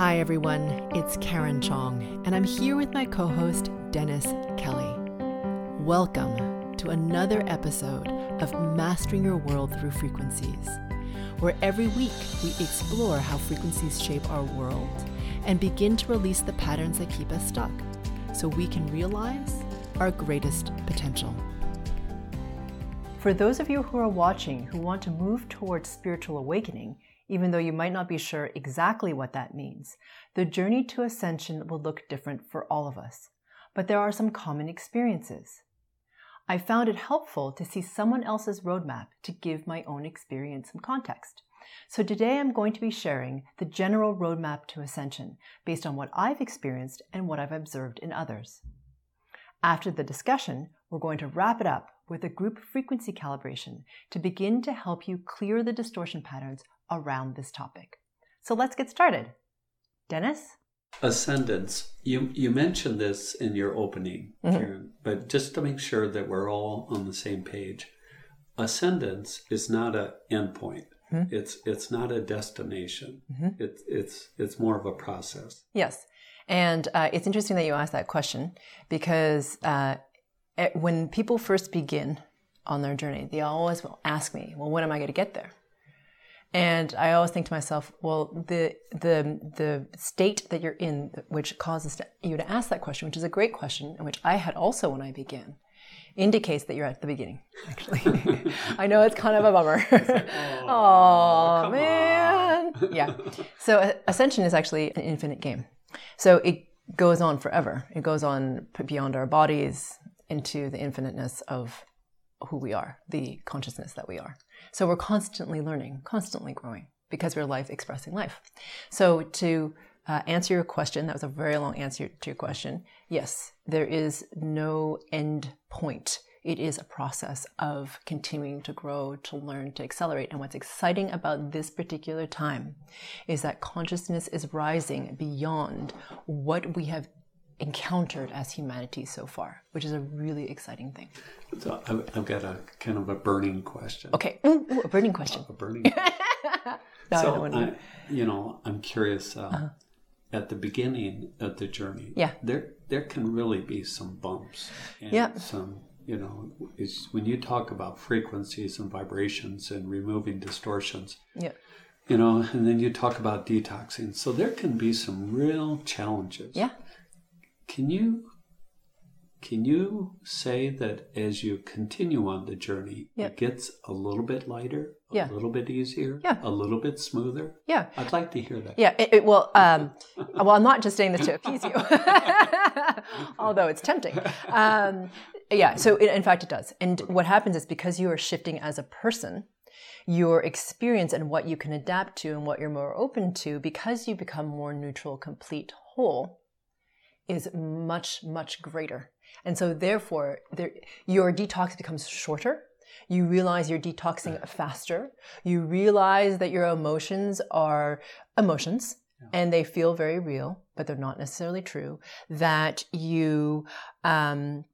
Hi, everyone. It's Karen Chong, and I'm here with my co host, Dennis Kelly. Welcome to another episode of Mastering Your World Through Frequencies, where every week we explore how frequencies shape our world and begin to release the patterns that keep us stuck so we can realize our greatest potential. For those of you who are watching who want to move towards spiritual awakening, even though you might not be sure exactly what that means, the journey to ascension will look different for all of us. But there are some common experiences. I found it helpful to see someone else's roadmap to give my own experience some context. So today I'm going to be sharing the general roadmap to ascension based on what I've experienced and what I've observed in others. After the discussion, we're going to wrap it up with a group frequency calibration to begin to help you clear the distortion patterns around this topic. So let's get started. Dennis? Ascendance. You you mentioned this in your opening, mm-hmm. Karen, but just to make sure that we're all on the same page, ascendance is not an endpoint. Mm-hmm. It's it's not a destination. Mm-hmm. It's it's it's more of a process. Yes, and uh, it's interesting that you asked that question because uh, when people first begin on their journey, they always will ask me, "Well, when am I going to get there?" And I always think to myself, well, the the the state that you're in, which causes you to ask that question, which is a great question, and which I had also when I began, indicates that you're at the beginning. Actually, I know it's kind of a bummer. oh, oh man, yeah. So uh, ascension is actually an infinite game. So it goes on forever. It goes on beyond our bodies, into the infiniteness of who we are, the consciousness that we are. So we're constantly learning, constantly growing because we're life expressing life. So to uh, answer your question, that was a very long answer to your question. Yes, there is no end point. It is a process of continuing to grow, to learn, to accelerate. And what's exciting about this particular time is that consciousness is rising beyond what we have encountered as humanity so far, which is a really exciting thing. So I've got a kind of a burning question. Okay, ooh, ooh, a burning question. a burning. no, so I, I, you know, I'm curious. Uh, uh-huh. At the beginning of the journey, yeah, there there can really be some bumps. And yeah. Some you know, is when you talk about frequencies and vibrations and removing distortions. Yeah you know, and then you talk about detoxing. So there can be some real challenges. Yeah. Can you can you say that as you continue on the journey, it gets a little bit lighter, a yeah. little bit easier, yeah. a little bit smoother? Yeah. I'd like to hear that. Yeah. It, it, well, um, well, I'm not just saying this to appease you, although it's tempting. Um, yeah. So it, in fact, it does. And what happens is because you are shifting as a person, your experience and what you can adapt to and what you're more open to, because you become more neutral, complete, whole is much, much greater. And so therefore, there, your detox becomes shorter. You realize you're detoxing faster. You realize that your emotions are emotions and they feel very real, but they're not necessarily true. That you, um,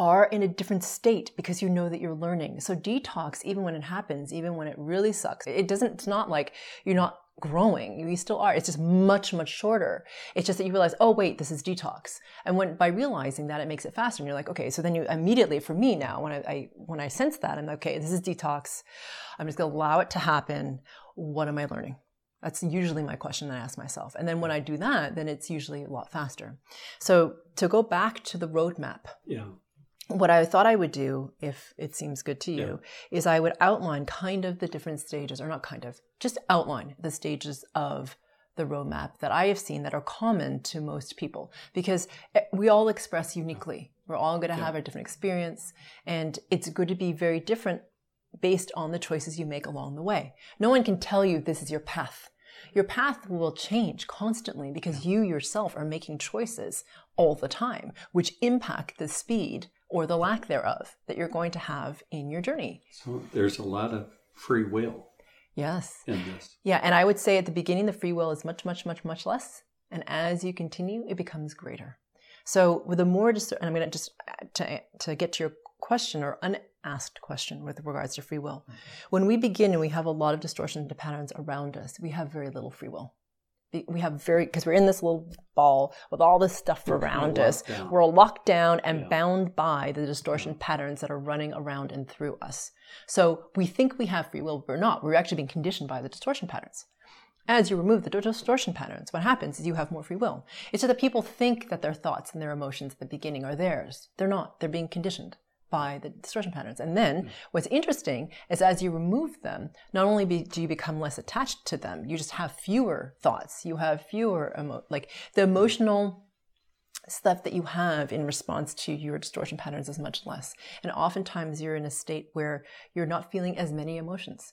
are in a different state because you know that you're learning. So detox, even when it happens, even when it really sucks, it doesn't, it's not like you're not growing. You still are. It's just much, much shorter. It's just that you realize, oh, wait, this is detox. And when, by realizing that, it makes it faster. And you're like, okay, so then you immediately, for me now, when I, I when I sense that, I'm like, okay, this is detox. I'm just going to allow it to happen. What am I learning? That's usually my question that I ask myself. And then when I do that, then it's usually a lot faster. So to go back to the roadmap. Yeah what I thought I would do, if it seems good to you, yeah. is I would outline kind of the different stages, or not kind of, just outline the stages of the roadmap that I have seen that are common to most people because eh, we all express uniquely. We're all going to yeah. have a different experience, and it's good to be very different based on the choices you make along the way. No one can tell you this is your path. Your path will change constantly because you yourself are making choices all the time, which impact the speed or the lack thereof that you're going to have in your journey. So there's a lot of free will. Yes. In this. Yeah, and I would say at the beginning the free will is much, much, much, much less, and as you continue, it becomes greater. So with the more, dis- and I'm going to just to to get to your question or unasked question with regards to free will. Mm-hmm. When we begin and we have a lot of distortion to patterns around us, we have very little free will. We have very because we're in this little ball with all this stuff around us. down. We're locked down and bound by the distortion patterns that are running around and through us. So we think we have free will, but we're not. We're actually being conditioned by the distortion patterns. As you remove the distortion patterns, what happens is you have more free will. It's just that people think that their thoughts and their emotions at the beginning are theirs. They're not. They're being conditioned by the distortion patterns. And then hmm. what's interesting is as you remove them, not only be, do you become less attached to them, you just have fewer thoughts. You have fewer emo- like the hmm. emotional stuff that you have in response to your distortion patterns is much less. And oftentimes you're in a state where you're not feeling as many emotions.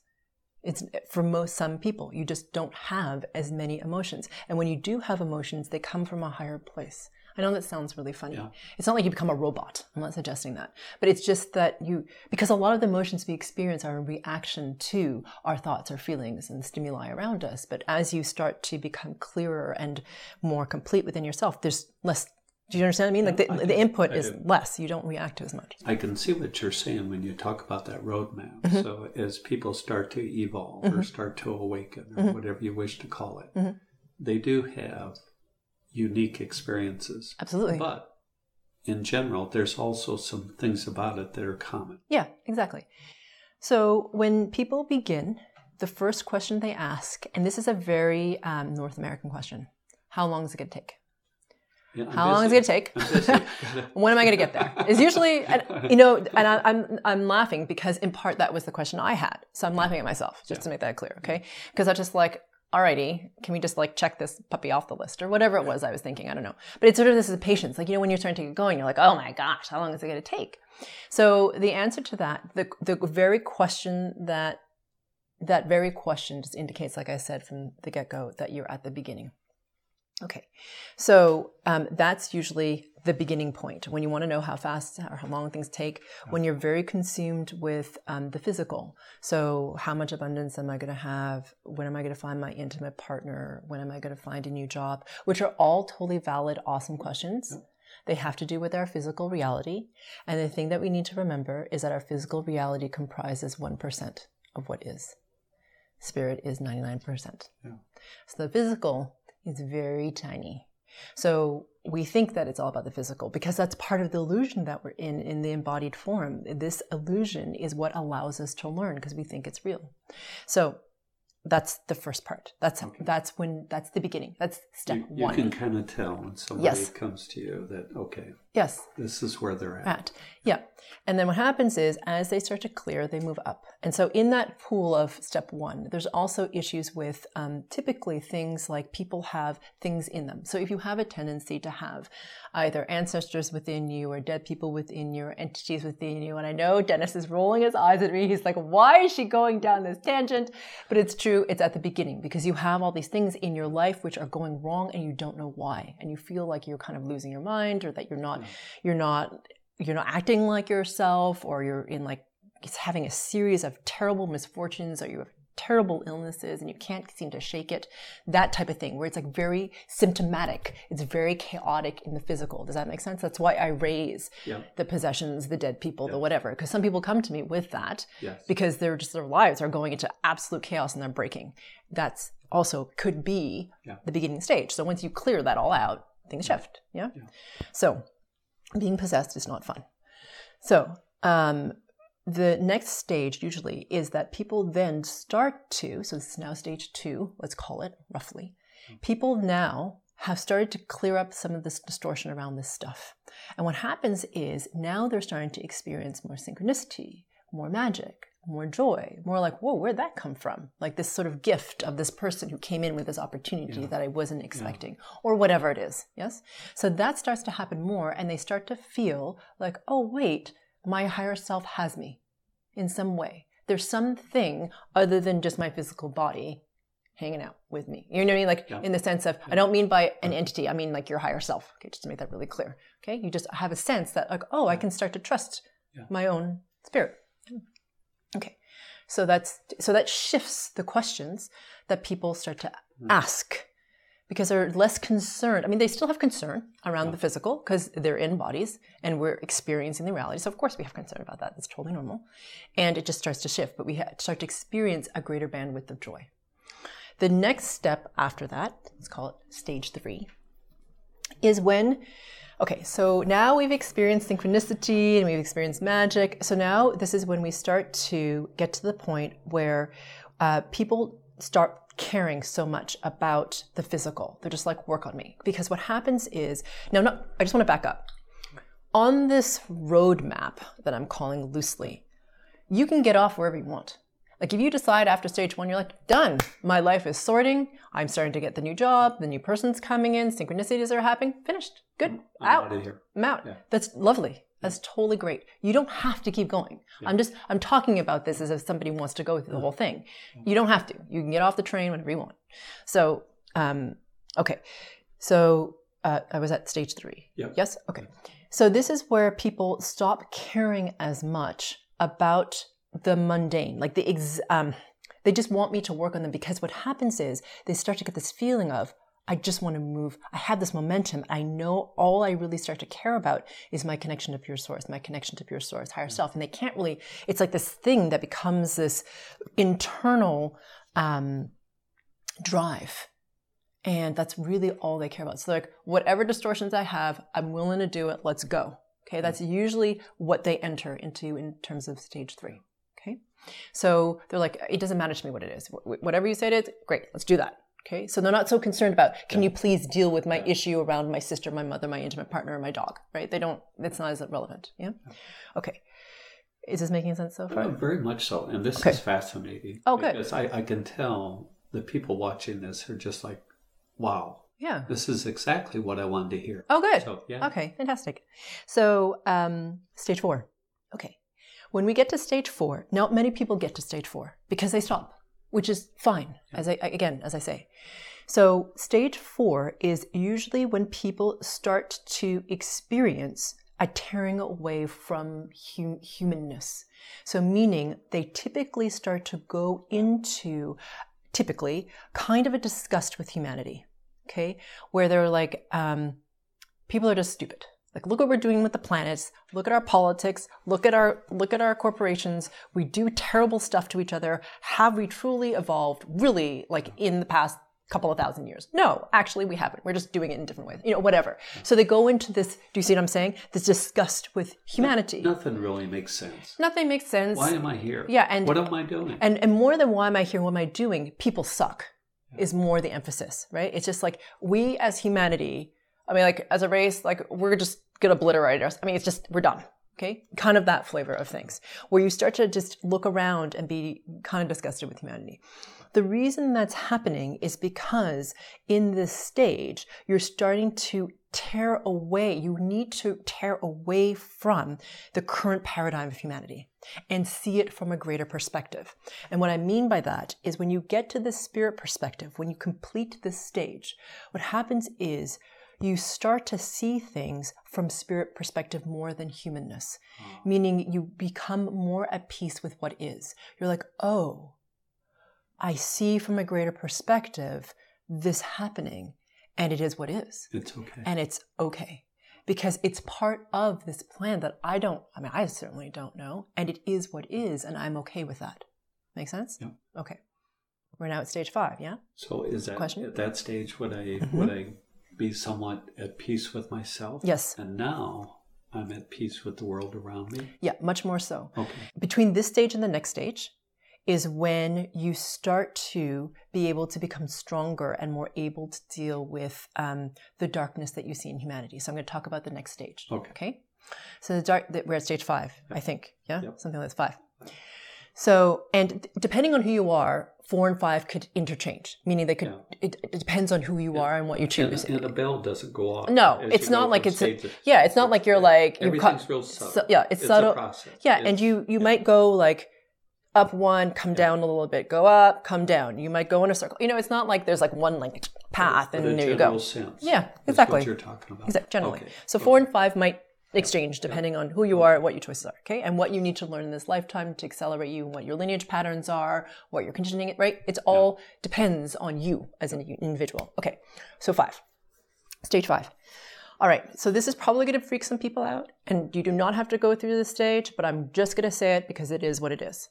It's for most some people, you just don't have as many emotions. And when you do have emotions, they come from a higher place. I know that sounds really funny. It's not like you become a robot. I'm not suggesting that. But it's just that you, because a lot of the emotions we experience are a reaction to our thoughts, our feelings, and stimuli around us. But as you start to become clearer and more complete within yourself, there's less. Do you understand what I mean? like the, the input is less. You don't react to as much. I can see what you're saying when you talk about that roadmap. Mm-hmm. So as people start to evolve or start to awaken or Mm-hmm. whatever you wish to call it, they do have unique experiences. Absolutely. But in general, there's also some things about it that are common. Yeah, exactly. So when people begin, the first question they ask, and this is a very um, North American question how long is it going to take? Yeah, How long is it going to take? When am I going to get there? Is usually, and, you know, and I, I'm I'm laughing because in part that was the question I had, so I'm laughing at myself just to make that clear, okay? Because I just like, alrighty, can we just like check this puppy off the list or whatever it was I was thinking, I don't know. But it's sort of this is patience, like you know, when you're starting to get going, you're like, oh my gosh, how long is it going to take? So the answer to that, the the very question that that very question just indicates, like I said from the get go, that you're at the beginning. Okay, so um, that's usually the beginning point when you want to know how fast or how long things take. When you're very consumed with um, the physical, so how much abundance am I going to have? When am I going to find my intimate partner? When am I going to find a new job? Which are all totally valid, awesome questions. They have to do with our physical reality. And the thing that we need to remember is that our physical reality comprises 1% of what is. Spirit is 99%. Yeah. So the physical is very tiny. So we think that it's all about the physical because that's part of the illusion that we're in in the embodied form. This illusion is what allows us to learn because we think it's real. So that's the first part. That's that's when that's the beginning. That's step You, you one. can kind of tell when somebody Yes. comes to you that, okay, yes. this is where they're at. at. Yeah. And then what happens is as they start to clear, they move up. And so in that pool of step one, there's also issues with um, typically things like people have things in them. So if you have a tendency to have either ancestors within you or dead people within you or entities within you, and I know Dennis is rolling his eyes at me. He's like, why is she going down this tangent? But it's true. It's at the beginning because you have all these things in your life which are going wrong and you don't know why. And you feel like you're kind of losing your mind or that you're not, you're not you're not acting like yourself or you're in like it's having a series of terrible misfortunes or you have terrible illnesses and you can't seem to shake it that type of thing where it's like very symptomatic. It's very chaotic in the physical. Does that make sense? That's why i raise Yeah. the possessions the dead people the whatever because some people come to me with that Yes. because they're just their lives are going into absolute chaos and they're breaking. That's also could be Yeah. the beginning stage. So once you clear that all out things shift. Yeah. so being possessed is not fun. So, um, the next stage usually is that people then start to, so this is now stage two, let's call it roughly. People now have started to clear up some of this distortion around this stuff. And what happens is now they're starting to experience more synchronicity, more magic, more joy, more like, whoa, where'd that come from? Like this sort of gift of this person who came in with this opportunity that I wasn't expecting, or whatever it is. Yes? So that starts to happen more, and they start to feel like, oh, wait, my higher self has me in some way. There's something other than just my physical body hanging out with me. You know what I mean? Like in the sense of, I don't mean by an entity, I mean like your higher self. Okay, just to make that really clear. Okay, you just have a sense that, like, oh, I can start to trust my own spirit. So that's so that shifts the questions that people start to hmm. ask because they're less concerned. I mean, they still have concern around the physical because they're in bodies and we're experiencing the reality. So of course we have concern about that. That's totally normal, and it just starts to shift. But we start to experience a greater bandwidth of joy. The next step after that, let's call it stage three, is when, okay, so now we've experienced synchronicity and we've experienced magic. So now this is when we start to get to the point where uh, people start caring so much about the physical. They're just like, work on me. Because what happens is, now, not, I just want to back up. On this roadmap that I'm calling loosely, you can get off wherever you want. Like if you decide after stage one, you're like, done. My life is sorting. I'm starting to get the new job. The new person's coming in. Synchronicities are happening. Finished. Good. I'm out. out of here. I'm out. Yeah. That's lovely. That's totally great. You don't have to keep going. I'm just I'm talking about this as if somebody wants to go through the whole thing. You don't have to. You can get off the train whenever you want. So, um, okay. So uh, I was at stage three. Yep. Yes. Okay. So this is where people stop caring as much about the mundane, like the ex- um, they just want me to work on them because what happens is they start to get this feeling of I just want to move. I have this momentum. I know all I really start to care about is my connection to pure source, my connection to pure source, higher self. And they can't really, it's like this thing that becomes this internal um, drive. And that's really all they care about. So, like, whatever distortions I have, I'm willing to do it. Let's go. Okay. That's usually what they enter into in terms of stage three. So they're like, it doesn't matter to me what it is. Whatever you say it is, great. Let's do that. Okay. So they're not so concerned about, can you please deal with my issue around my sister, my mother, my intimate partner, or my dog, right? They don't, it's not as relevant. Yeah. Okay. Is this making sense so far? Oh, very much so. And this Okay. is fascinating. Oh, good. Because I, I can tell the people watching this are just like, wow, Yeah. this is exactly what I wanted to hear. Oh, good. So, yeah. Okay, fantastic. So, um, stage four. Okay. When we get to stage four, not many people get to stage four because they stop, which is fine. As I again, as I say. So, stage four is usually when people start to experience a tearing away from hum- humanness. So, meaning they typically start to go into, typically, kind of a disgust with humanity. Okay, where they're like, um, people are just stupid. Like, look what we're doing with the planets. Look at our politics. Look at our look at our corporations. We do terrible stuff to each other. Have we truly evolved? Really, like in the past couple of thousand years? No, actually, we haven't. We're just doing it in different ways. You know, whatever. So they go into this. Do you see what I'm saying? This disgust with humanity. Nothing really makes sense. Nothing makes sense. Why am I here? Yeah, and- what am I doing? And and more than why am I here? What am I doing? People suck is more the emphasis, right? It's just like we as humanity, I mean, like as a race, like we're just gonna obliterate us. I mean, it's just we're done. Okay, kind of that flavor of things, where you start to just look around and be kind of disgusted with humanity. The reason that's happening is because in this stage, you're starting to tear away, you need to tear away from the current paradigm of humanity and see it from a greater perspective. And what I mean by that is when you get to the spirit perspective, when you complete this stage, what happens is you start to see things from spirit perspective more than humanness, meaning you become more at peace with what is. You're like, oh, I see from a greater perspective this happening, and it is what is, it's okay. and it's okay. Because it's part of this plan that I don't, I mean, I certainly don't know, and it is what is, and I'm okay with that. Make sense? Yeah. Okay. We're now at stage five, yeah? so is that Question? Mm-hmm. at that stage would I would I be somewhat at peace with myself? Yes. And now I'm at peace with the world around me. Yeah, much more so. Okay. Between this stage and the next stage is when you start to be able to become stronger and more able to deal with um, the darkness that you see in humanity. So I'm going to talk about the next stage. Okay. Okay. So the dark, we're at stage five, I think. Yeah, Yep. something like five. So, and depending on who you are, four and five could interchange, meaning they could. It, it depends on who you are and what you And, choose. and the bell doesn't go off. No, it's not like it's a, yeah, it's not like you're like you Everything's cut. real subtle. So, yeah, it's, It's a subtle. process. Yeah, and It's- you you might go like up one, come down a little bit, go up, come down. You might go in a circle. You know, it's not like there's like one like path But and there you go. Sense Yeah, exactly. What you're talking about. Exactly, generally. Okay. So four and five might exchange depending on who you are and what your choices are, okay? And what you need to learn in this lifetime to accelerate you, and what your lineage patterns are, what you're conditioning it, right? It's all depends on you as an individual. Okay, so five. Stage five. All right, so this is probably going to freak some people out, and you do not have to go through this stage, but I'm just going to say it because it is what it is.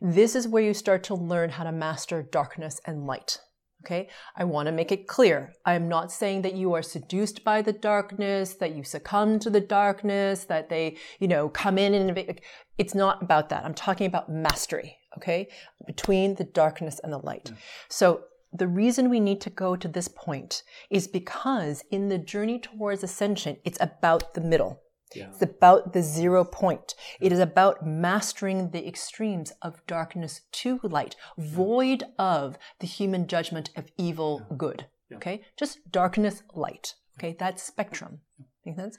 This is where you start to learn how to master darkness and light. Okay. I want to make it clear. I'm not saying that you are seduced by the darkness, that you succumb to the darkness, that they, you know, come in and. It's not about that. I'm talking about mastery. Okay. Between the darkness and the light. Yeah. So the reason we need to go to this point is because in the journey towards ascension, it's about the middle. Yeah. It's about the zero point. Yeah. It is about mastering the extremes of darkness to light, void of the human judgment of evil, good. Okay? Just darkness, light. Okay? That spectrum. Make sense?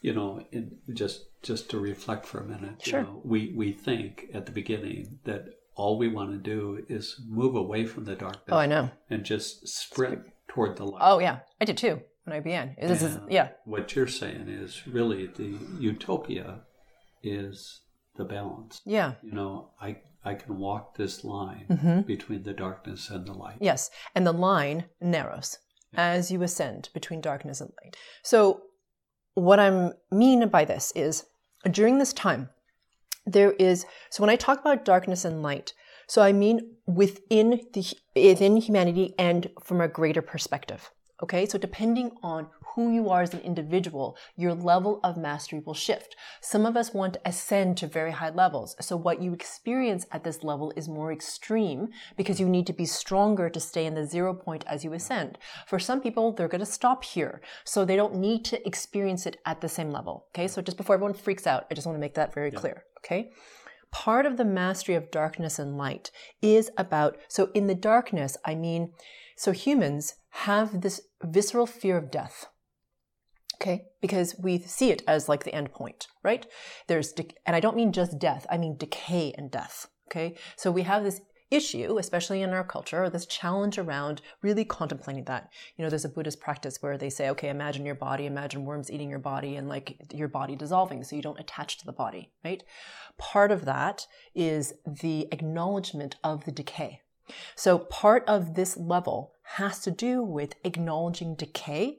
You know, just just to reflect for a minute, sure. You know, we, we think at the beginning that all we want to do is move away from the darkness. Oh, I know. And just sprint toward the light. Oh, yeah. I did too when I began. This is, yeah. What you're saying is really the utopia is the balance. Yeah. You know, I I can walk this line mm-hmm. between the darkness and the light. Yes, and the line narrows yeah. as you ascend between darkness and light. So, what I mean by this is during this time, there is. So when I talk about darkness and light, so I mean within the within humanity and from a greater perspective. Okay, so depending on who you are as an individual, your level of mastery will shift. Some of us want to ascend to very high levels. So what you experience at this level is more extreme because you need to be stronger to stay in the zero point as you ascend. For some people, they're going to stop here. So they don't need to experience it at the same level. Okay, so just before everyone freaks out, I just want to make that very yeah. clear. Okay part of the mastery of darkness and light is about so in the darkness i mean so humans have this visceral fear of death. Okay, because we see it as like the end point, right? There's, de- and I don't mean just death, I mean decay and death. Okay, so we have this issue, especially in our culture, this challenge around really contemplating that. You know, there's a Buddhist practice where they say, okay, imagine your body, imagine worms eating your body and like your body dissolving so you don't attach to the body, right? Part of that is the acknowledgement of the decay. So part of this level has to do with acknowledging decay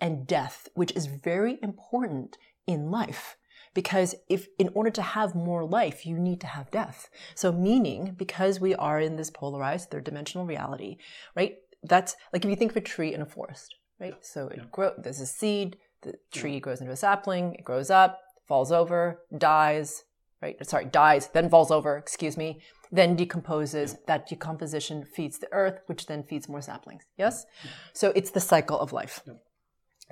and death, which is very important in life. Because if, in order to have more life, you need to have death. So meaning, because we are in this polarized third dimensional reality, right? That's like if you think of a tree in a forest, right? So it grows, there's a seed, the tree grows into a sapling, it grows up, falls over, dies, right? Sorry, dies, then falls over, excuse me, then decomposes. Yeah. That decomposition feeds the earth, which then feeds more saplings. Yes? Yeah. So it's the cycle of life. Yeah.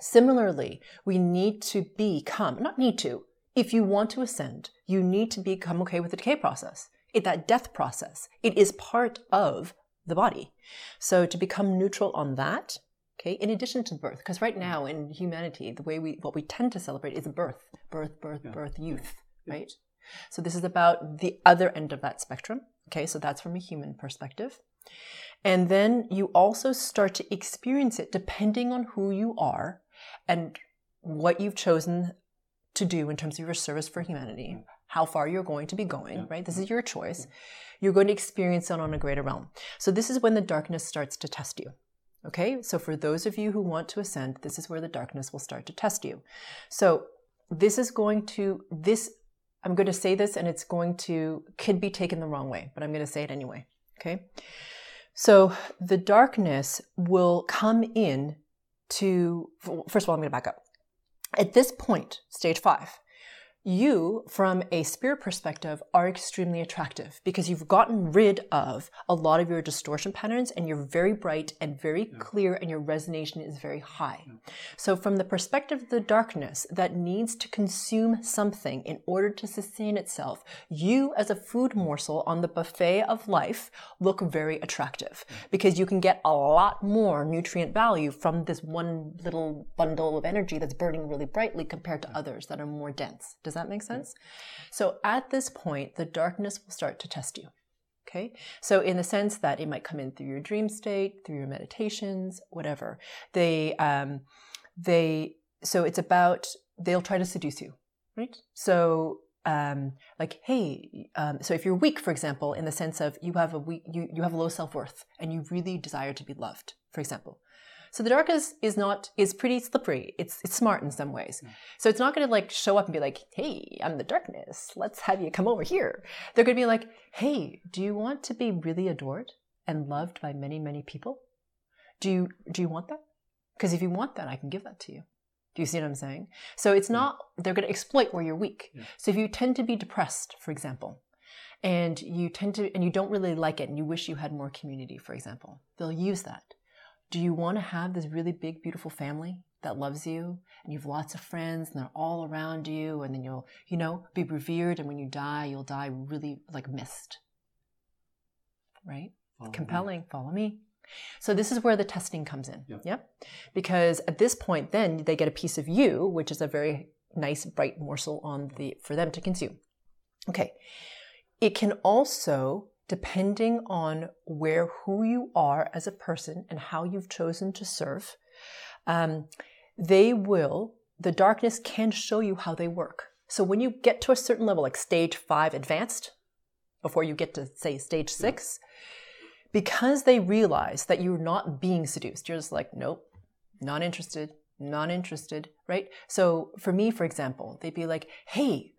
Similarly, we need to become, not need to, if you want to ascend, you need to become okay with the decay process, it, that death process. It is part of the body. So to become neutral on that, okay, in addition to birth, because right now in humanity, the way we, what we tend to celebrate is birth, birth, birth, birth, youth, right? So this is about the other end of that spectrum. Okay, so that's from a human perspective. And then you also start to experience it depending on who you are and what you've chosen to do in terms of your service for humanity, how far you're going to be going, right? This is mm-hmm. your choice. You're going to experience it on a greater realm. So this is when the darkness starts to test you. Okay, so for those of you who want to ascend, this is where the darkness will start to test you. So this is going to, this I'm going to say this and it's going to, could be taken the wrong way, but I'm going to say it anyway. Okay. So the darkness will come in to, first of all, I'm going to back up. At this point, stage five, you, from a spirit perspective, are extremely attractive because you've gotten rid of a lot of your distortion patterns and you're very bright and very yeah. clear and your resonation is very high. Yeah. So, from the perspective of the darkness that needs to consume something in order to sustain itself, you, as a food morsel on the buffet of life, look very attractive yeah. because you can get a lot more nutrient value from this one little bundle of energy that's burning really brightly compared to others that are more dense. Does does that make sense? So at this point, the darkness will start to test you. Okay. So in the sense that it might come in through your dream state, through your meditations, whatever. They, um, they, so it's about, they'll try to seduce you, right? So um, like, hey, um, so if you're weak, for example, in the sense of you have a weak, you, you have low self worth and you really desire to be loved, for example, so the darkness is not is pretty slippery. It's it's smart in some ways. Yeah. So it's not going to like show up and be like, "Hey, I'm the darkness. Let's have you come over here." They're going to be like, "Hey, do you want to be really adored? and loved by many, many people? Do you do you want that? Because if you want that, I can give that to you. Do you see what I'm saying? So it's mm. not they're going to exploit where you're weak. Yeah. So if you tend to be depressed, for example, and you tend to and you don't really like it and you wish you had more community, for example, they'll use that. Do you want to have this really big beautiful family that loves you and you've lots of friends and they're all around you and then you'll, you know, be revered and when you die, you'll die really like missed. Right? Follow me. compelling follow me so this is where the testing comes in Yep. because at this point then they get a piece of you which is a very nice bright morsel on the for them to consume okay it can also depending on where who you are as a person and how you've chosen to serve um, they will the darkness can show you how they work. So when you get to a certain level like stage five advanced before you get to say stage six because they realize that you're not being seduced you're just like nope not interested not interested right? So for me for example they'd be like hey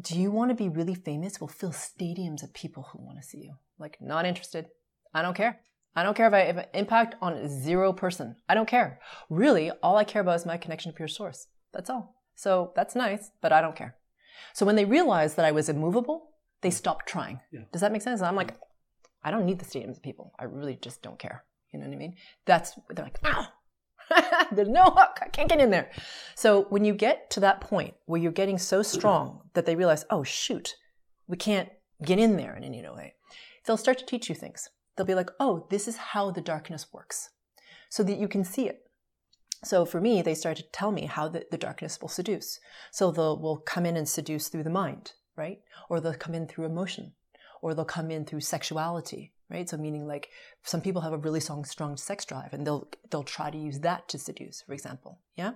do you want to be really famous? We'll fill stadiums of people who want to see you. Like not interested. I don't care. I don't care if i have an impact on zero person. I don't care. Really all i care about is my connection to pure source. That's all. So that's nice but i don't care. So when they realized that i was immovable they stopped trying. Yeah. does that make sense? And i'm like I don't need the stadiums of people. I really just don't care. You know what I mean? That's they're like, ow, there's no hook. I can't get in there. So when you get to that point where you're getting so strong that they realize, oh shoot, we can't get in there in any way, they'll start to teach you things. They'll be like, oh, this is how the darkness works, so that you can see it. So for me, they started to tell me how the, the darkness will seduce. So they'll will come in and seduce through the mind, right? Or they'll come in through emotion or they'll come in through sexuality, right? So meaning like some people have a really strong, strong sex drive and they'll they'll try to use that to seduce, for example. Yeah.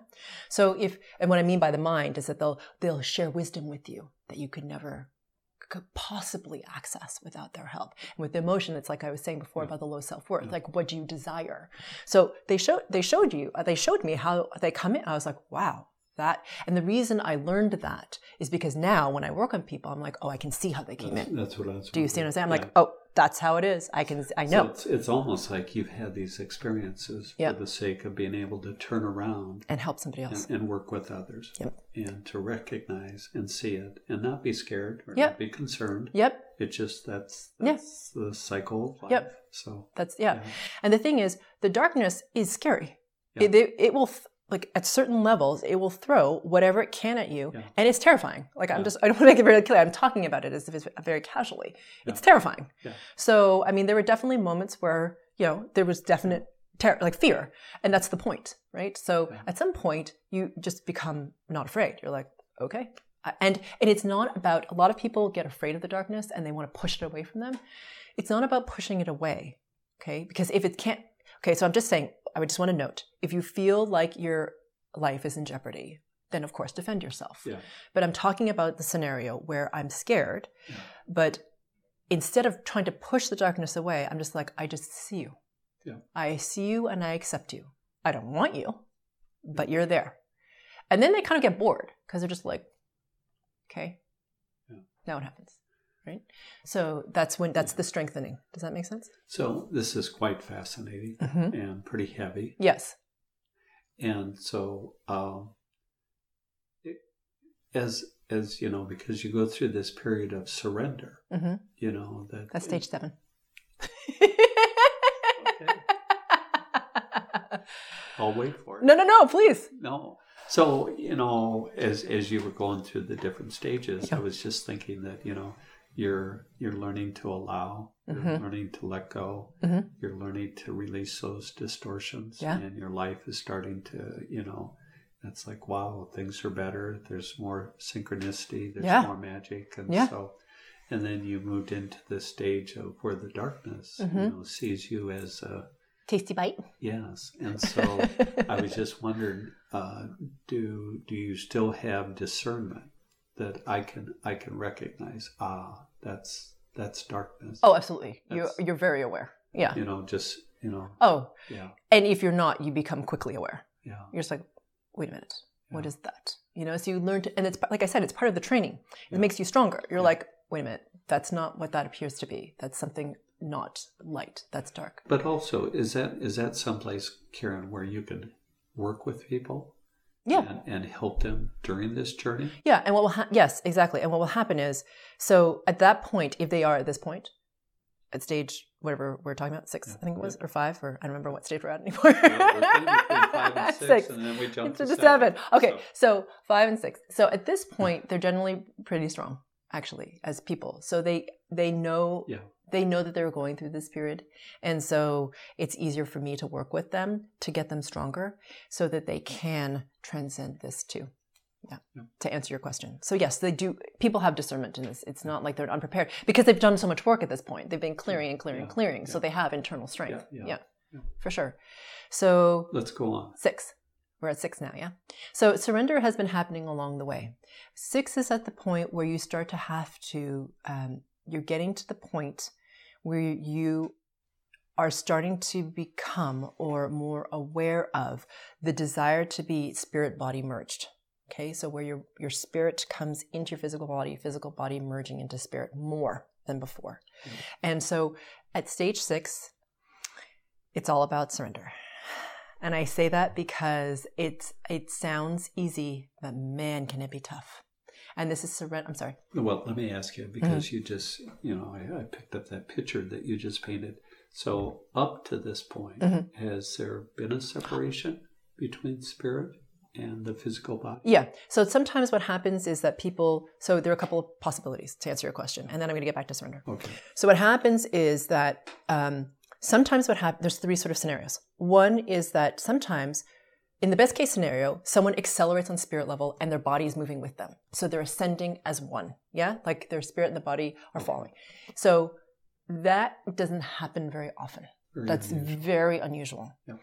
So if and what I mean by the mind is that they'll they'll share wisdom with you that you could never could possibly access without their help. And with the emotion, it's like I was saying before hmm. about the low self-worth. Like what do you desire? So they showed they showed you uh, they showed me how they come in. I was like, wow, that and the reason I learned that is because now when I work on people, I'm like, oh, I can see how they came in. That's what I was. Do you see what I'm saying? I'm Yeah. like, oh, that's how it is. I can, I So know, it's, it's almost like you've had these experiences for the sake of being able to turn around and help somebody else. and, and work with others Yep. and to recognize and see it and not be scared or Yep. not be concerned. Yep, It's just that's Yeah. that's the cycle of life. Yep. So that's yeah. Yeah. And the thing is, the darkness is scary. It, it, it will. Like at certain levels, it will throw whatever it can at you, Yeah. and it's terrifying. Like I'm Yeah. just, I don't want to make it very clear. I'm talking about it as if it's very casually. It's terrifying. Yeah. So, I mean, there were definitely moments where you know there was definite terror, like fear, and that's the point, right? So, Yeah. at some point, you just become not afraid. You're like, okay, uh, and and it's not about. A lot of people get afraid of the darkness and they want to push it away from them. It's not about pushing it away, okay? Because if it can't, okay, so I'm just saying. I would just want to note: if you feel like your life is in jeopardy, then of course defend yourself. yeah, But I'm talking about the scenario where I'm scared, Yeah. but instead of trying to push the darkness away, I'm just like, I just see you. Yeah. I see you and I accept you. I don't want you, but you're there. And then they kind of get bored because they're just like, okay, Yeah. now what happens? Right? So that's when that's the strengthening. Does that make sense? so this is quite fascinating Mhm. and pretty heavy. Yes. and so um, it, as as you know because you go through this period of surrender hmm you know that That's stage seven. i'll wait for it no, no, no, please. no so you know as as you were going through the different stages i was just thinking that you know you're you're learning to allow you're Mhm. learning to let go Mhm. you're learning to release those distortions Yeah. and your life is starting to you know it's like wow things are better there's more synchronicity there's Yeah. more magic and Yeah. so and then you moved into the stage of where the darkness Mhm. you know sees you as a Tasty bite. yes and so I was just wondering, uh, do do you still have discernment that I can I can recognize? Ah, that's that's darkness. Oh, absolutely. You're you're very aware. Yeah. you know, just you know, Oh, yeah, and if you're not, you become quickly aware. yeah, You're just like, wait a minute, what Yeah. is that? You know, so you learn to, and it's like I said, it's part of the training. It Yeah. makes you stronger. You're Yeah. like, wait a minute, that's not what that appears to be. That's something not light. That's dark. But also, is that is that someplace, Karen, where you could work with people? Yeah. And, and help them during this journey? Yeah. And what will ha- yes, exactly. And what will happen is so at that point, if they are at this point, at stage whatever we're talking about, six, Yeah. I think it was, Yeah. or five, or I don't remember what stage we're at anymore. Well, we're and six, and then we jump to the seven. seven. Okay, So- so five and six. So at this point, they're generally pretty strong, actually, as people. So they they know Yeah. They know that they're going through this period, and so it's easier for me to work with them to get them stronger, so that they can transcend this too. Yeah. Yeah. To answer your question, so yes, they do. People have discernment in this. It's not like they're unprepared because they've done so much work at this point. They've been clearing and clearing and Yeah. clearing, so they have internal strength. Yeah, Yeah, yeah. Yeah. for sure. So Let's go on. Six. We're at six now, yeah? So surrender has been happening along the way. Six is at the point where you start to have to, um, you're getting to the point where you are starting to become or more aware of the desire to be spirit body merged. Okay, so where your, your spirit comes into your physical body, physical body merging into spirit more than before. Mm-hmm. And so at stage six, it's all about surrender. And I say that because it's it sounds easy, but man, can it be tough. And this is surrender. I'm sorry. Well, let me ask you because you just, you know, I, I picked up that picture that you just painted. So, up to this point, Mhm. has there been a separation between spirit and the physical body? Yeah. So sometimes what happens is that people. So there are a couple of possibilities to answer your question, and then I'm going to get back to surrender. Okay. So what happens is that um, sometimes what happens. There's three sort of scenarios. One is that sometimes. In the best case scenario, someone accelerates on spirit level and their body is moving with them. So they're ascending as one. Yeah? Like their spirit and the body are falling. So that doesn't happen very often. Very That's unusual. very unusual. Yeah.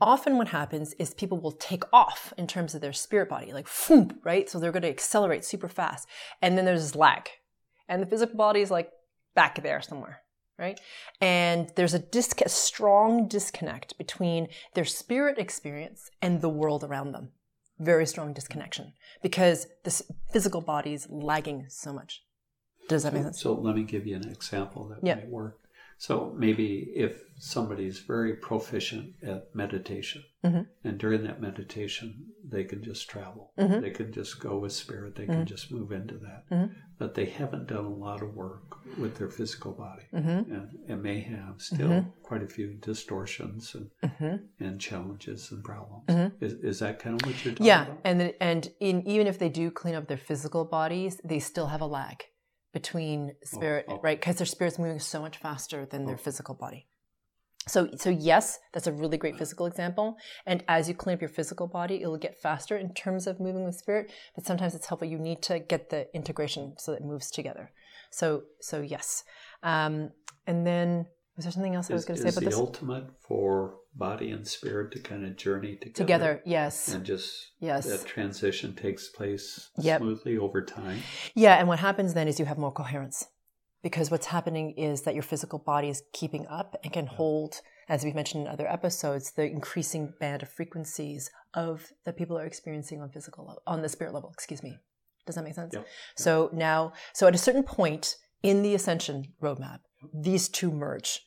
Often, what happens is people will take off in terms of their spirit body, like foom, right? So they're going to accelerate super fast, and then there's this lag, and the physical body is like back there somewhere, right? And there's a, dis- a strong disconnect between their spirit experience and the world around them. Very strong disconnection because this physical body is lagging so much. Does that make sense? So, let me give you an example that Yeah. might work. So, maybe if somebody's very proficient at meditation, Mhm. and during that meditation, they can just travel, Mhm. they can just go with spirit, they Mm-hmm. can just move into that. Mhm. But they haven't done a lot of work with their physical body. Mm-hmm. and, and may have still quite a few distortions and, Mm-hmm. and challenges and problems. Is, is that kind of what you're talking Yeah, about? Yeah, and and in, even if they do clean up their physical bodies, they still have a lag between spirit, oh. right? Because their spirit's moving so much faster than their Oh. physical body. So, so yes, that's a really great physical example. And as you clean up your physical body, it'll get faster in terms of moving with spirit. But sometimes it's helpful. You need to get the integration so that it moves together. So, so yes. Um, and then was there something else I was going to say is about the this? ultimate for body and spirit to kind of journey together? Together, yes, And just yes. that transition takes place Yep. smoothly over time. Yeah, and what happens then is you have more coherence. Because what's happening is that your physical body is keeping up and can hold, as we've mentioned in other episodes, the increasing band of frequencies of that people are experiencing on physical level, on the spirit level, excuse me. Does that make sense? Yep. So now, so at a certain point in the ascension roadmap, these two merge.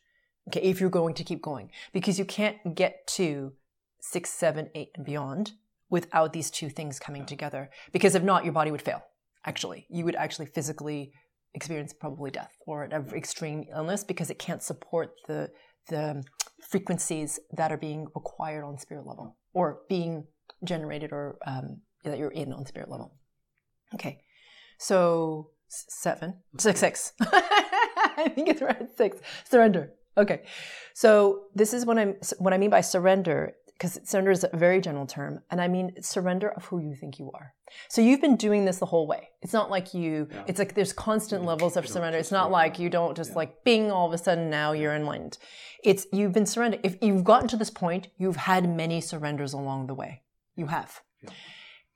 Okay, if you're going to keep going, because you can't get to six, seven, eight, and beyond without these two things coming together. Because if not, your body would fail. Actually, you would actually physically experience probably death or an extreme illness because it can't support the the frequencies that are being required on spirit level or being generated or um, that you're in on spirit level. Okay, so seven, six, six. I think it's right six. Surrender. Okay, so this is what I'm what I mean by surrender because surrender is a very general term, and I mean surrender of who you think you are. So you've been doing this the whole way. It's not like you. Yeah. It's like there's constant You levels of don't surrender. It's not like you don't just Yeah. like bing all of a sudden now you're enlightened. It's you've been surrendered. If you've gotten to this point, you've had many surrenders along the way. You have. Yeah.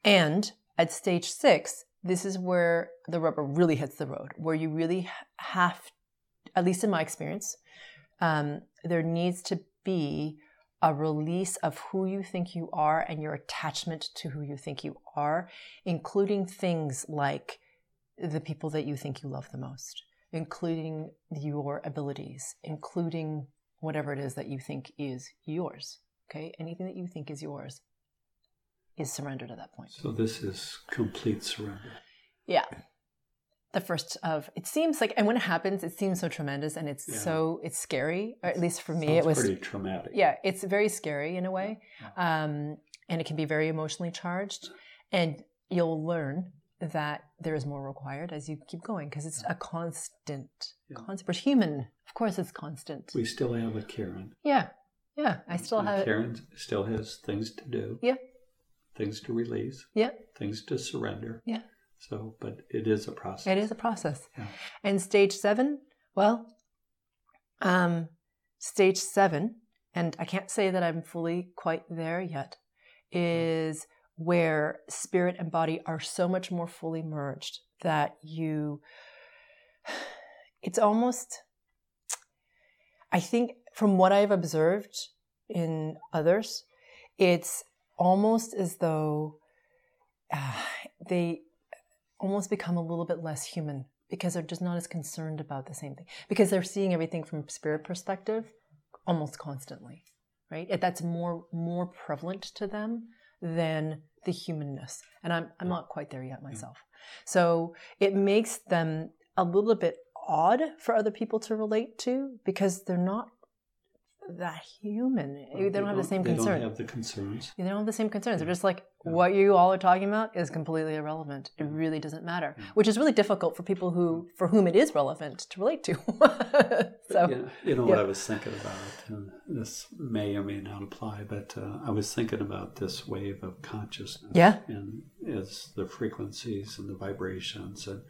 And at stage six, this is where the rubber really hits the road, where you really have, at least in my experience, um, there needs to be a release of who you think you are and your attachment to who you think you are, including things like the people that you think you love the most. including your abilities, including whatever it is that you think is yours. Okay, anything that you think is yours is surrendered at that point. So this is complete surrender. Yeah. The first of it seems like, and when it happens, it seems so tremendous, and it's Yeah. so it's scary. Or at least for me, Sounds it was pretty traumatic. yeah, it's very scary in a way, um, and it can be very emotionally charged. And you'll learn that there is more required as you keep going because it's a constant, Yeah. constant. We're human, of course, it's constant. We still have a Karen. Yeah, yeah. I still And have. Karen still has things to do. Yeah. Things to release. Yeah, Things to surrender. yeah. So, but it is a process. It is a process. Yeah. And stage seven, well, um, stage seven, and I can't say that I'm fully quite there yet, is where spirit and body are so much more fully merged that you, it's almost, I think from what I've observed in others, it's almost as though uh, they almost become a little bit less human because they're just not as concerned about the same thing. Because they're seeing everything from a spirit perspective almost constantly right? That's more more prevalent to them than the humanness. And i'm i'm not quite there yet myself. So it makes them a little bit odd for other people to relate to because they're not that human they don't have the same they concern don't have the concerns. they don't have the same concerns. They're just like, Yeah. what you all are talking about is completely irrelevant. It really doesn't matter, which is really difficult for people who, for whom it is relevant to relate to. so, you know, you know what yeah. I was thinking about, and this may or may not apply, but uh, I was thinking about this wave of consciousness. Yeah. And as the frequencies and the vibrations, and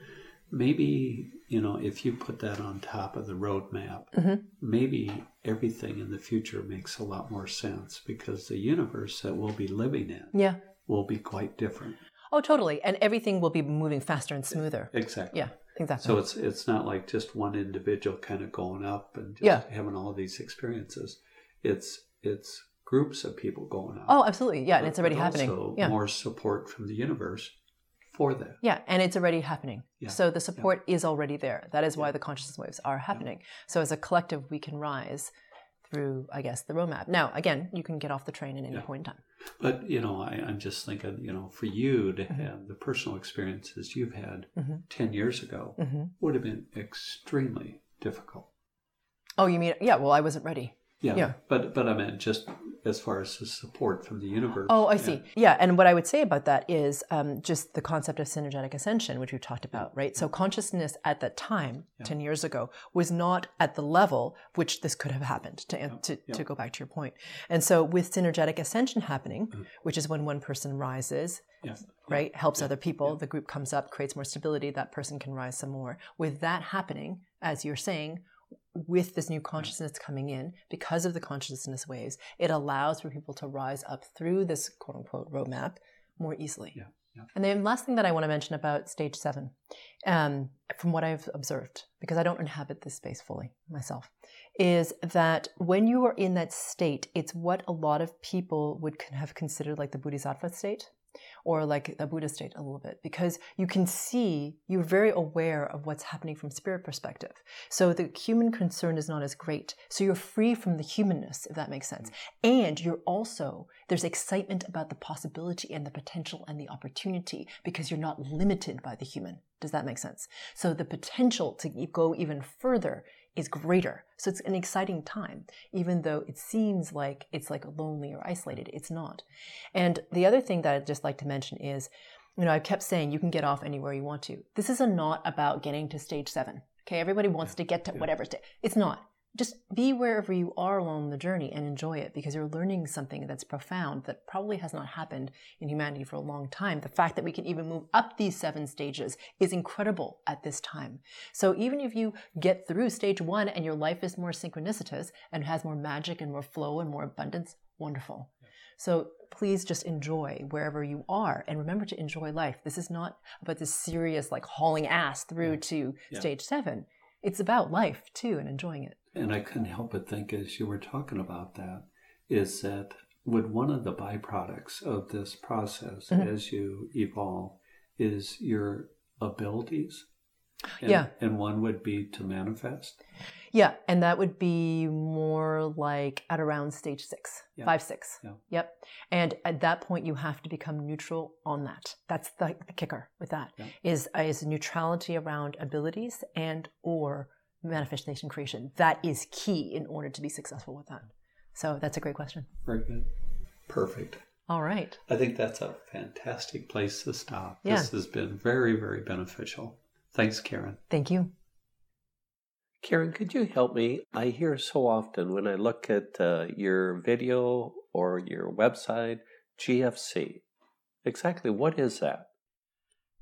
maybe you know, if you put that on top of the roadmap, Mm-hmm. maybe everything in the future makes a lot more sense because the universe that we'll be living in yeah. will be quite different. Oh, totally. And everything will be moving faster and smoother. Exactly. Yeah, exactly. So it's it's not like just one individual kind of going up and just Yeah. having all these experiences. It's it's groups of people going up. oh, absolutely. Yeah, and it's already happening. Also Yeah. more support from the universe for that. Yeah, and it's already happening. Yeah, So the support is already there. That is why the consciousness waves are happening. So as a collective, we can rise through, I guess, the roadmap. Now, again, you can get off the train at any Yeah. point in time. But you know, I, I'm just thinking, you know, for you to Mm-hmm. have the personal experiences you've had Mhm. ten years ago hmm would have been extremely difficult. Oh, you mean, yeah, well, I wasn't ready. Yeah. Yeah. But but I meant just as far as the support from the universe. Oh, I see. Yeah, and what I would say about that is um, just the concept of synergetic ascension, which we've talked about, right? So consciousness at that time, ten years ago, was not at the level which this could have happened. To to, to go back to your point, and so with synergetic ascension happening, which is when one person rises, Yeah. right, helps other people, the group comes up, creates more stability, that person can rise some more. With that happening, as you're saying, with this new consciousness coming in, because of the consciousness waves, it allows for people to rise up through this quote unquote roadmap more easily. Yeah, yeah. And the last thing that I want to mention about stage seven, um, from what I've observed, because I don't inhabit this space fully myself, is that when you are in that state, it's what a lot of people would have considered like the Bodhisattva state or like the Buddha state a little bit, because you can see, you're very aware of what's happening from spirit perspective. So the human concern is not as great. So you're free from the humanness, if that makes sense. Mm. And you're also, there's excitement about the possibility and the potential and the opportunity because you're not limited by the human. Does that make sense? So the potential to go even further is greater. So it's an exciting time, even though it seems like it's like lonely or isolated. It's not. And the other thing that I'd just like to mention is, you know, I kept saying you can get off anywhere you want to. This is a not about getting to stage seven. Okay, everybody wants to get to whatever stage. It's not. Just be wherever you are along the journey and enjoy it because you're learning something that's profound that probably has not happened in humanity for a long time. The fact that we can even move up these seven stages is incredible at this time. So even if you get through stage one and your life is more synchronicitous and has more magic and more flow and more abundance, wonderful. So please just enjoy wherever you are and remember to enjoy life. This is not about this serious, like hauling ass through to Yeah. stage seven. It's about life too and enjoying it. And I couldn't help but think as you were talking about that, is that would one of the byproducts of this process Mm-hmm. as you evolve is your abilities And, Yeah. And one would be to manifest. Yeah, and that would be more like at around stage six, Yeah. five, six. Yeah. Yep. And at that point, you have to become neutral on that. That's the, the kicker with that Yeah. is is neutrality around abilities and or manifestation creation. That is key in order to be successful with that. So that's a great question. Very good. Perfect. All right. I think that's a fantastic place to stop. Yeah. This has been very, very beneficial. Thanks, Karen. Thank you. Karen, could you help me? I hear so often when I look at uh, your video or your website, GFC. Exactly what is that?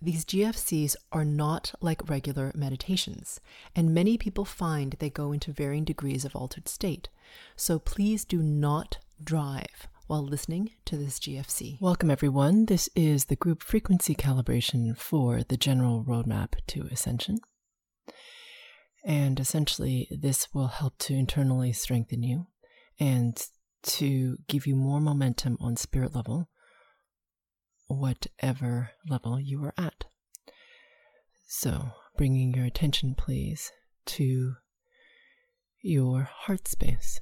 these GFCs are not like regular meditations, and many people find they go into varying degrees of altered state. So please do not drive while listening to this GFC. Welcome, everyone. This is the group frequency calibration for the general roadmap to ascension. And essentially, this will help to internally strengthen you and to give you more momentum on spirit level whatever level you are at. So, bringing your attention, please, to your heart space.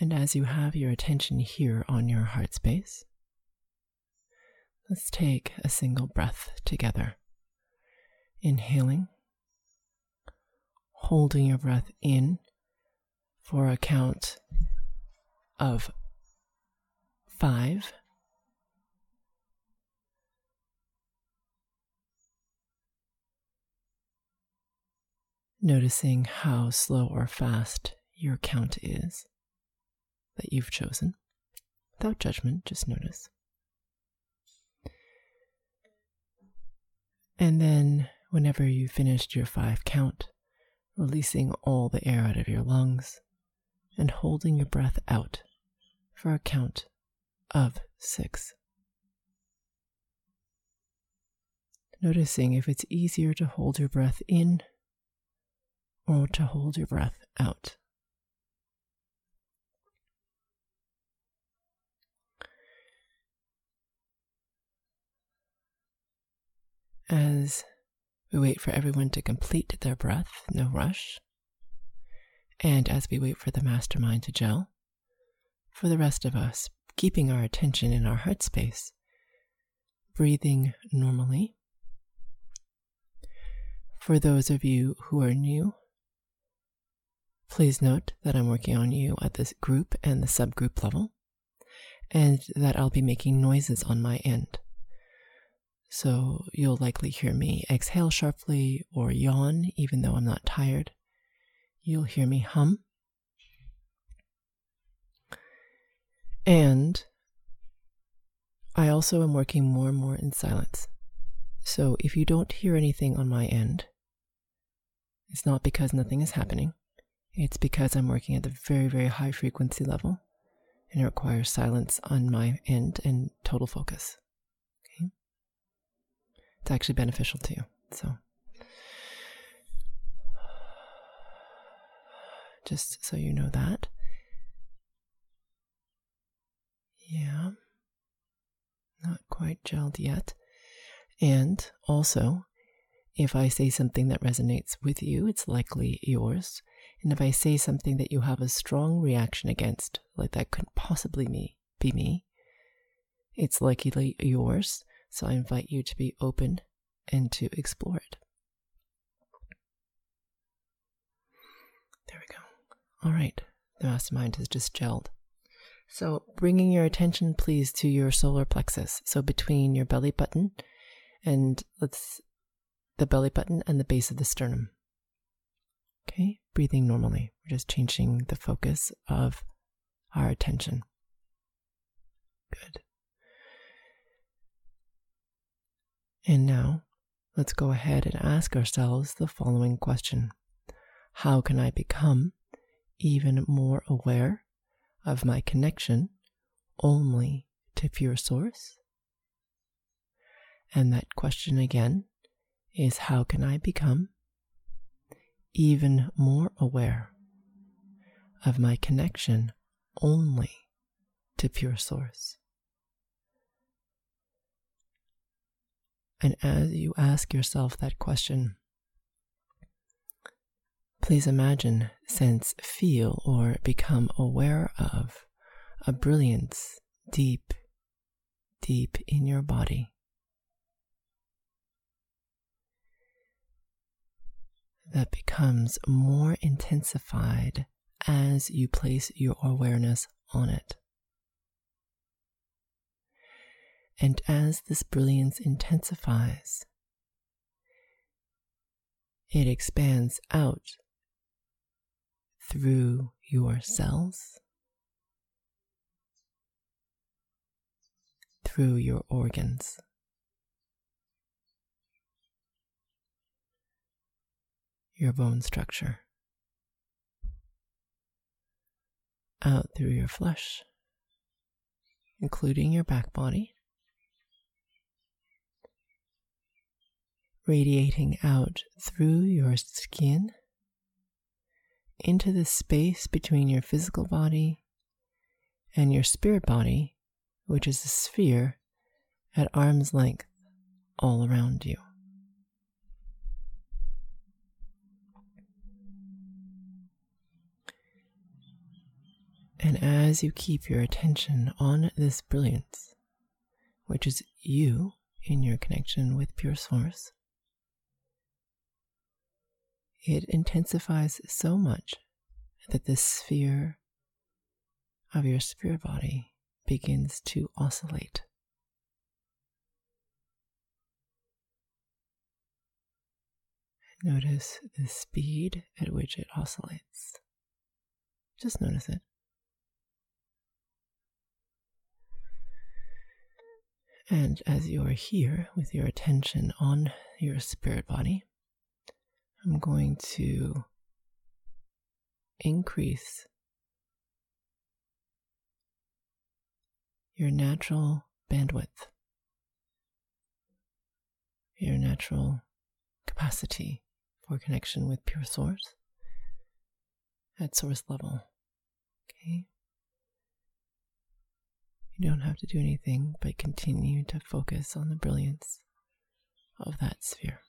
And as you have your attention here on your heart space, let's take a single breath together. Inhaling, holding your breath in for a count of five. Noticing how slow or fast your count is that you've chosen. Without judgment, just notice. And then, whenever you've finished your five count, releasing all the air out of your lungs and holding your breath out for a count of six. Noticing if it's easier to hold your breath in or to hold your breath out. As we wait for everyone to complete their breath, no rush. And as we wait for the mastermind to gel, for the rest of us, keeping our attention in our heart space, breathing normally. For those of you who are new, please note that I'm working on you at this group and the subgroup level, and that I'll be making noises on my end. So you'll likely hear me exhale sharply or yawn, even though I'm not tired. You'll hear me hum. And I also am working more and more in silence. So if you don't hear anything on my end, it's not because nothing is happening. It's because I'm working at the very, very high frequency level and it requires silence on my end and total focus. Okay? It's actually beneficial to you. So just so you know that. Yeah. Not quite gelled yet. And also, if I say something that resonates with you, it's likely yours. And if I say something that you have a strong reaction against, like that couldn't possibly me, be me, it's likely yours. So I invite you to be open and to explore it. There we go. All right. The mastermind has just gelled. So bringing your attention, please, to your solar plexus. So between your belly button and let's the belly button and the base of the sternum. Okay, breathing normally. We're just changing the focus of our attention. Good. And now, let's go ahead and ask ourselves the following question How can I become even more aware of my connection only to pure source? And that question again is how can I become even more aware of my connection only to pure source? And as you ask yourself that question, please imagine, sense, feel, or become aware of a brilliance deep, deep in your body. That becomes more intensified as you place your awareness on it. And as this brilliance intensifies, it expands out through your cells, through your organs. Your bone structure, out through your flesh, including your back body, radiating out through your skin into the space between your physical body and your spirit body, which is a sphere at arm's length all around you. And as you keep your attention on this brilliance, which is you in your connection with Pure Source, it intensifies so much that the sphere of your spirit body begins to oscillate. Notice the speed at which it oscillates. Just notice it. And as you are here with your attention on your spirit body, I'm going to increase your natural bandwidth, your natural capacity for connection with pure source at source level. Okay? You don't have to do anything but continue to focus on the brilliance of that sphere.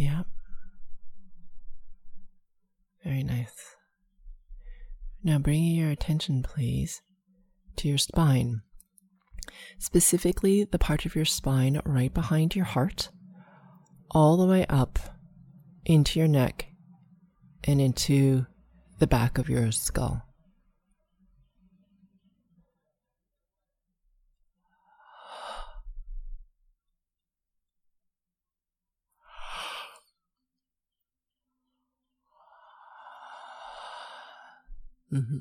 Yeah. Very nice. Now bringing your attention, please, to your spine. Specifically, the part of your spine right behind your heart, all the way up into your neck and into the back of your skull. Mm-hmm.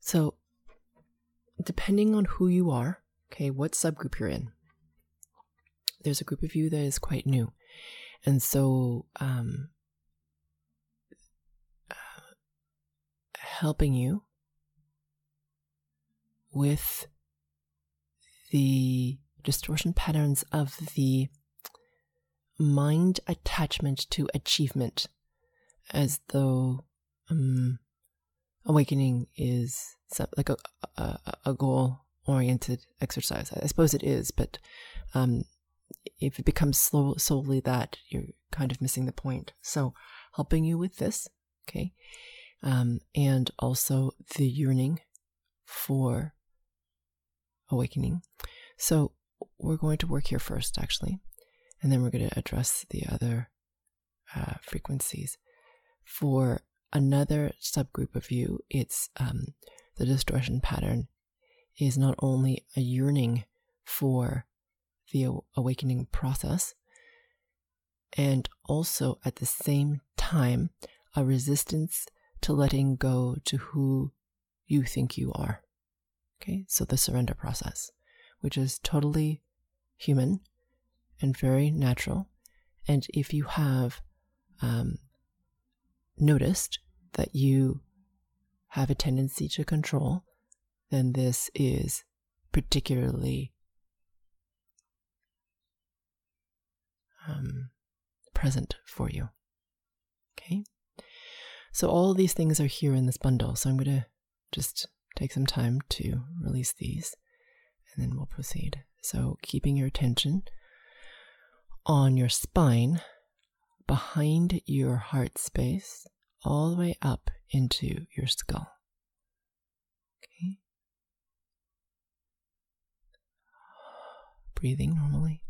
So, depending on who you are, okay, what subgroup you're in, there's a group of you that is quite new. And so, um, uh, helping you with the distortion patterns of the mind attachment to achievement as though um, awakening is like a, a, a goal oriented exercise. I suppose it is, but um, if it becomes slow, solely that, you're kind of missing the point. So, helping you with this, okay, um, and also the yearning for awakening. So, we're going to work here first, actually, and then we're going to address the other uh, frequencies. For another subgroup of you, it's um, the distortion pattern is not only a yearning for the awakening process, and also at the same time, a resistance to letting go to who you think you are. Okay, so the surrender process, which is totally human and very natural. And if you have um, noticed that you have a tendency to control, then this is particularly um, present for you. Okay? So, all these things are here in this bundle. So, I'm going to just take some time to release these and then we'll proceed. So, keeping your attention on your spine, behind your heart space, all the way up into your skull. Okay. Breathing normally.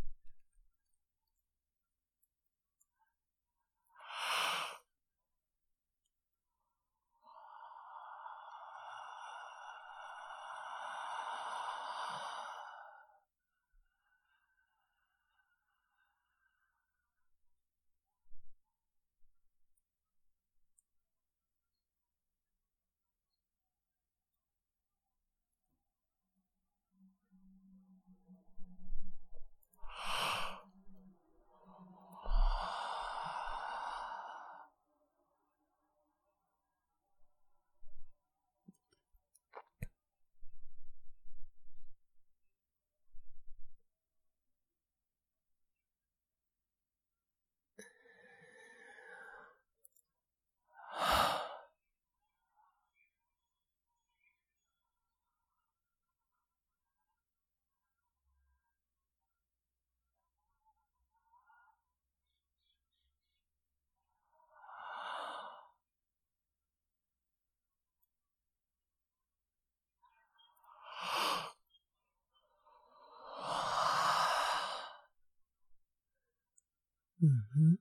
Mm-hmm.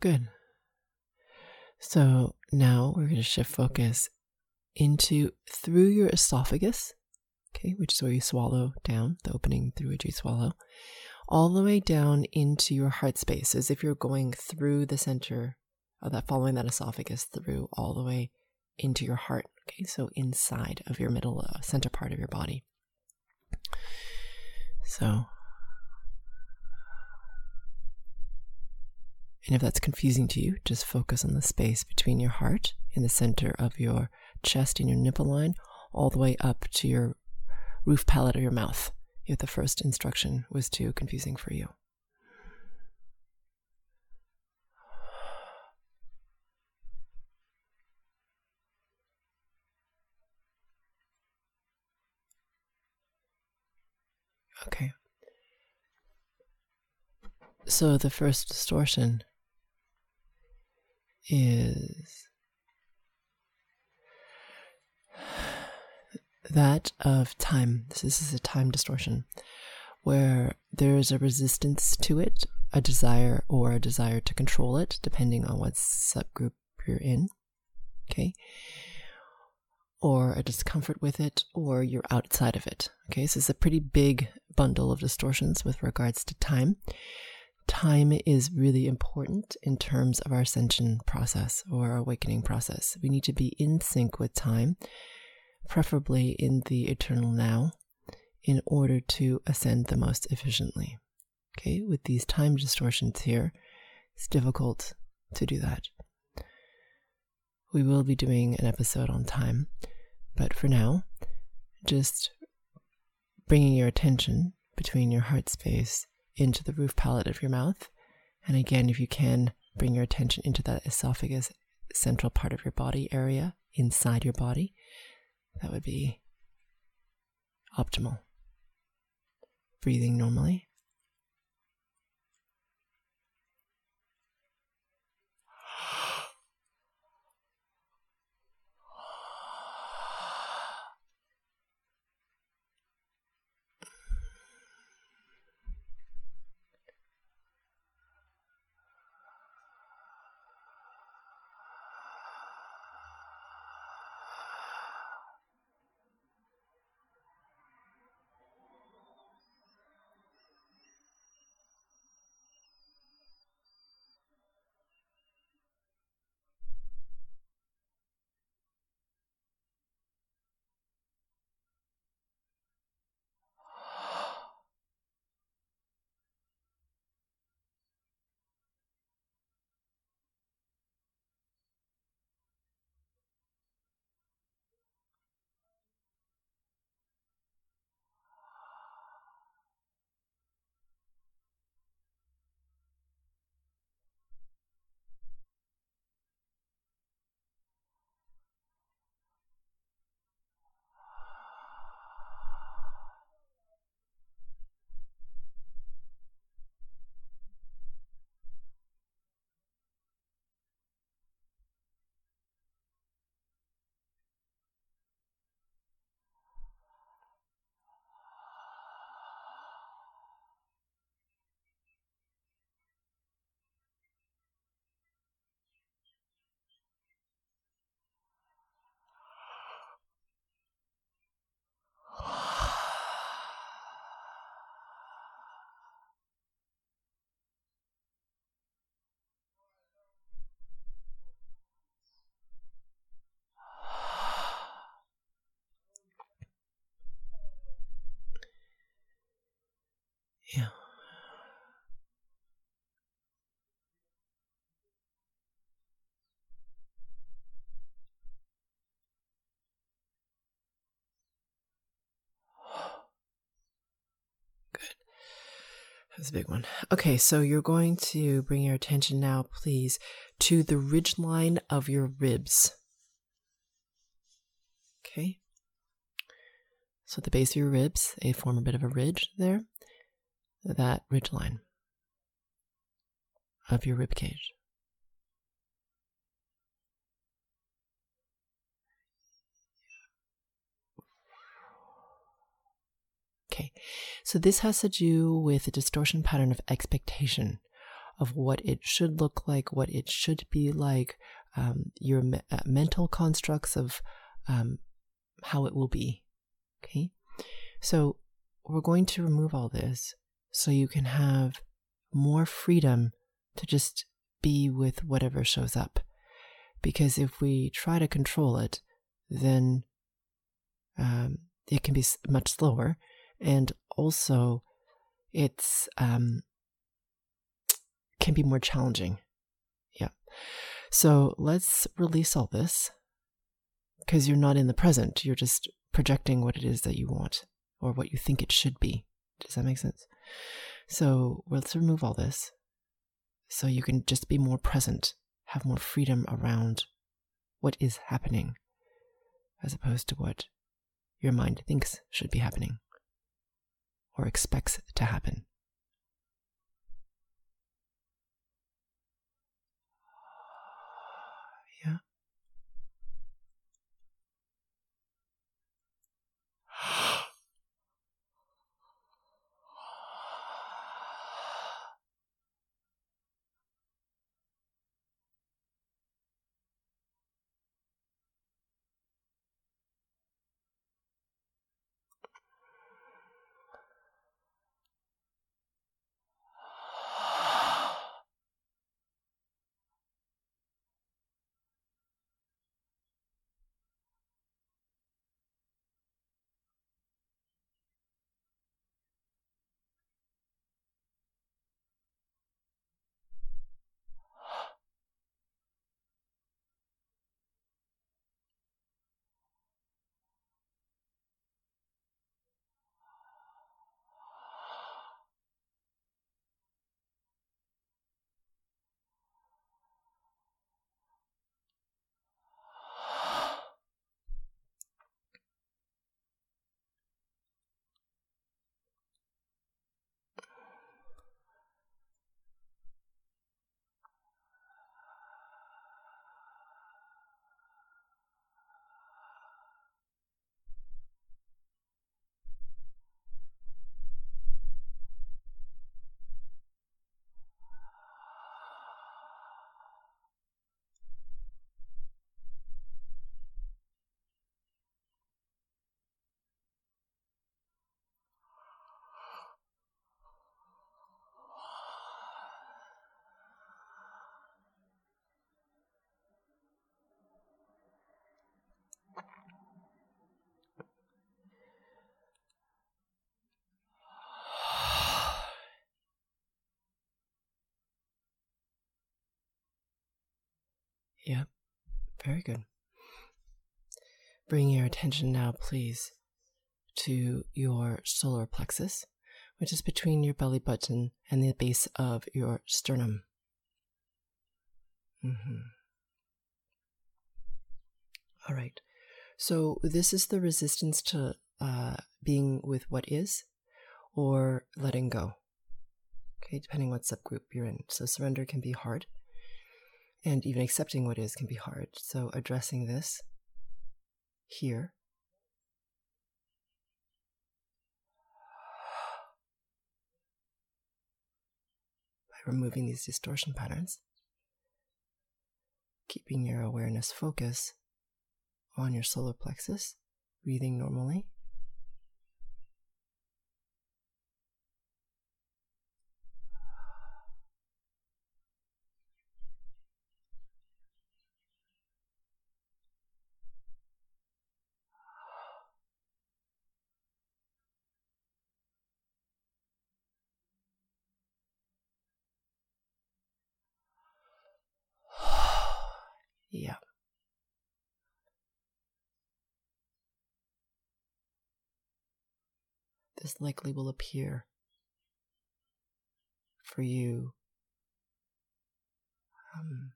Good. So now we're going to shift focus into through your esophagus, okay, which is where you swallow down, the opening through which you swallow, all the way down into your heart space, as if you're going through the center of that, following that esophagus through all the way into your heart. Okay, so inside of your middle uh, center part of your body. So, and if that's confusing to you, just focus on the space between your heart in the center of your chest and your nipple line, all the way up to your roof palate of your mouth. If the first instruction was too confusing for you. Okay. So the first distortion is that of time. This is a time distortion where there is a resistance to it, a desire or a desire to control it, depending on what subgroup you're in, okay, or a discomfort with it, or you're outside of it. Okay, so it's a pretty big bundle of distortions with regards to time. Time is really important in terms of our ascension process or awakening process. We need to be in sync with time, preferably in the eternal now, in order to ascend the most efficiently. Okay, with these time distortions here, it's difficult to do that. We will be doing an episode on time, but for now, just bringing your attention between your heart space into the roof palate of your mouth. And again, if you can, bring your attention into that esophagus central part of your body area inside your body. That would be optimal. Breathing normally. That's a big one. Okay, so you're going to bring your attention now, please, to the ridge line of your ribs. Okay. So the base of your ribs, they form a bit of a ridge there that ridge line of your rib cage. Okay, so this has to do with a distortion pattern of expectation of what it should look like, what it should be like, um, your me- uh, mental constructs of um, how it will be. Okay, so we're going to remove all this so you can have more freedom to just be with whatever shows up. Because if we try to control it, then um, it can be much slower, and also it's um, can be more challenging. Yeah. So let's release all this because you're not in the present. You're just projecting what it is that you want or what you think it should be. Does that make sense? So let's remove all this so you can just be more present, have more freedom around what is happening as opposed to what your mind thinks should be happening or expects to happen. Yep. Very good. Bring your attention now, please, to your solar plexus, which is between your belly button and the base of your sternum. Mm-hmm. All right. So, this is the resistance to uh, being with what is or letting go. Okay, depending what subgroup you're in. So, surrender can be hard, and even accepting what is can be hard. So, addressing this here. By removing these distortion patterns, keeping your awareness focus on your solar plexus, breathing normally. Yeah. This likely will appear for you um,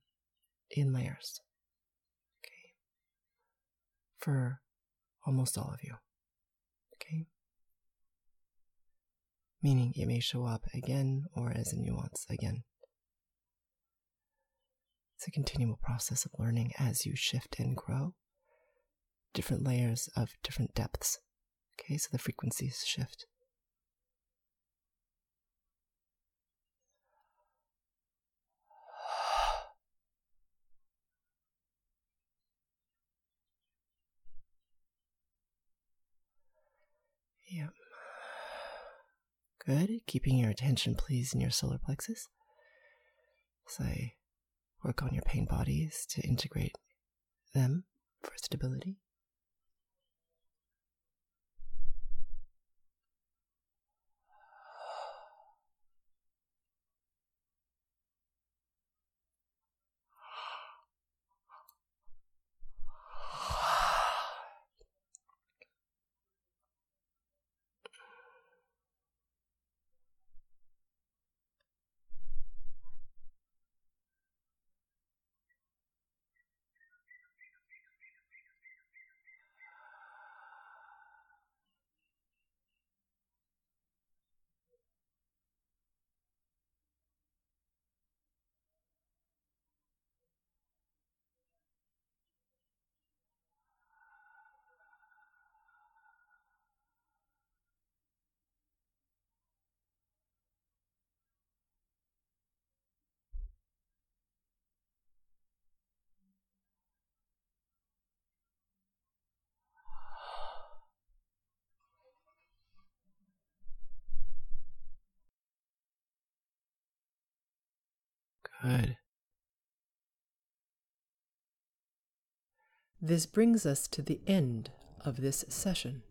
in layers. Okay. For almost all of you. Okay. Meaning it may show up again or as a nuance again. It's a continual process of learning as you shift and grow. Different layers of different depths. Okay, so the frequencies shift. Yep. Good. Keeping your attention, please, in your solar plexus. As I work on your pain bodies to integrate them for stability. Good. This brings us to the end of this session.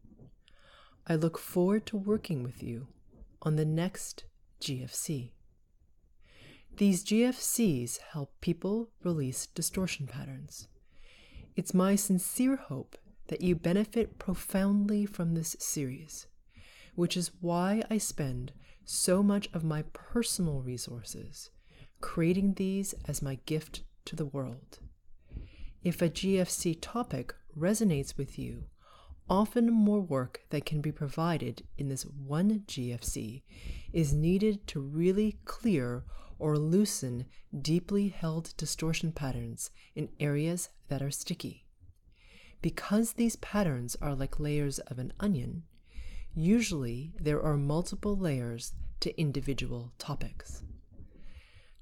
I look forward to working with you on the next GFC. These GFCs help people release distortion patterns. It's my sincere hope that you benefit profoundly from this series, which is why I spend so much of my personal resources creating these as my gift to the world. If a GFC topic resonates with you, often more work that can be provided in this one GFC is needed to really clear or loosen deeply held distortion patterns in areas that are sticky. Because these patterns are like layers of an onion, usually there are multiple layers to individual topics.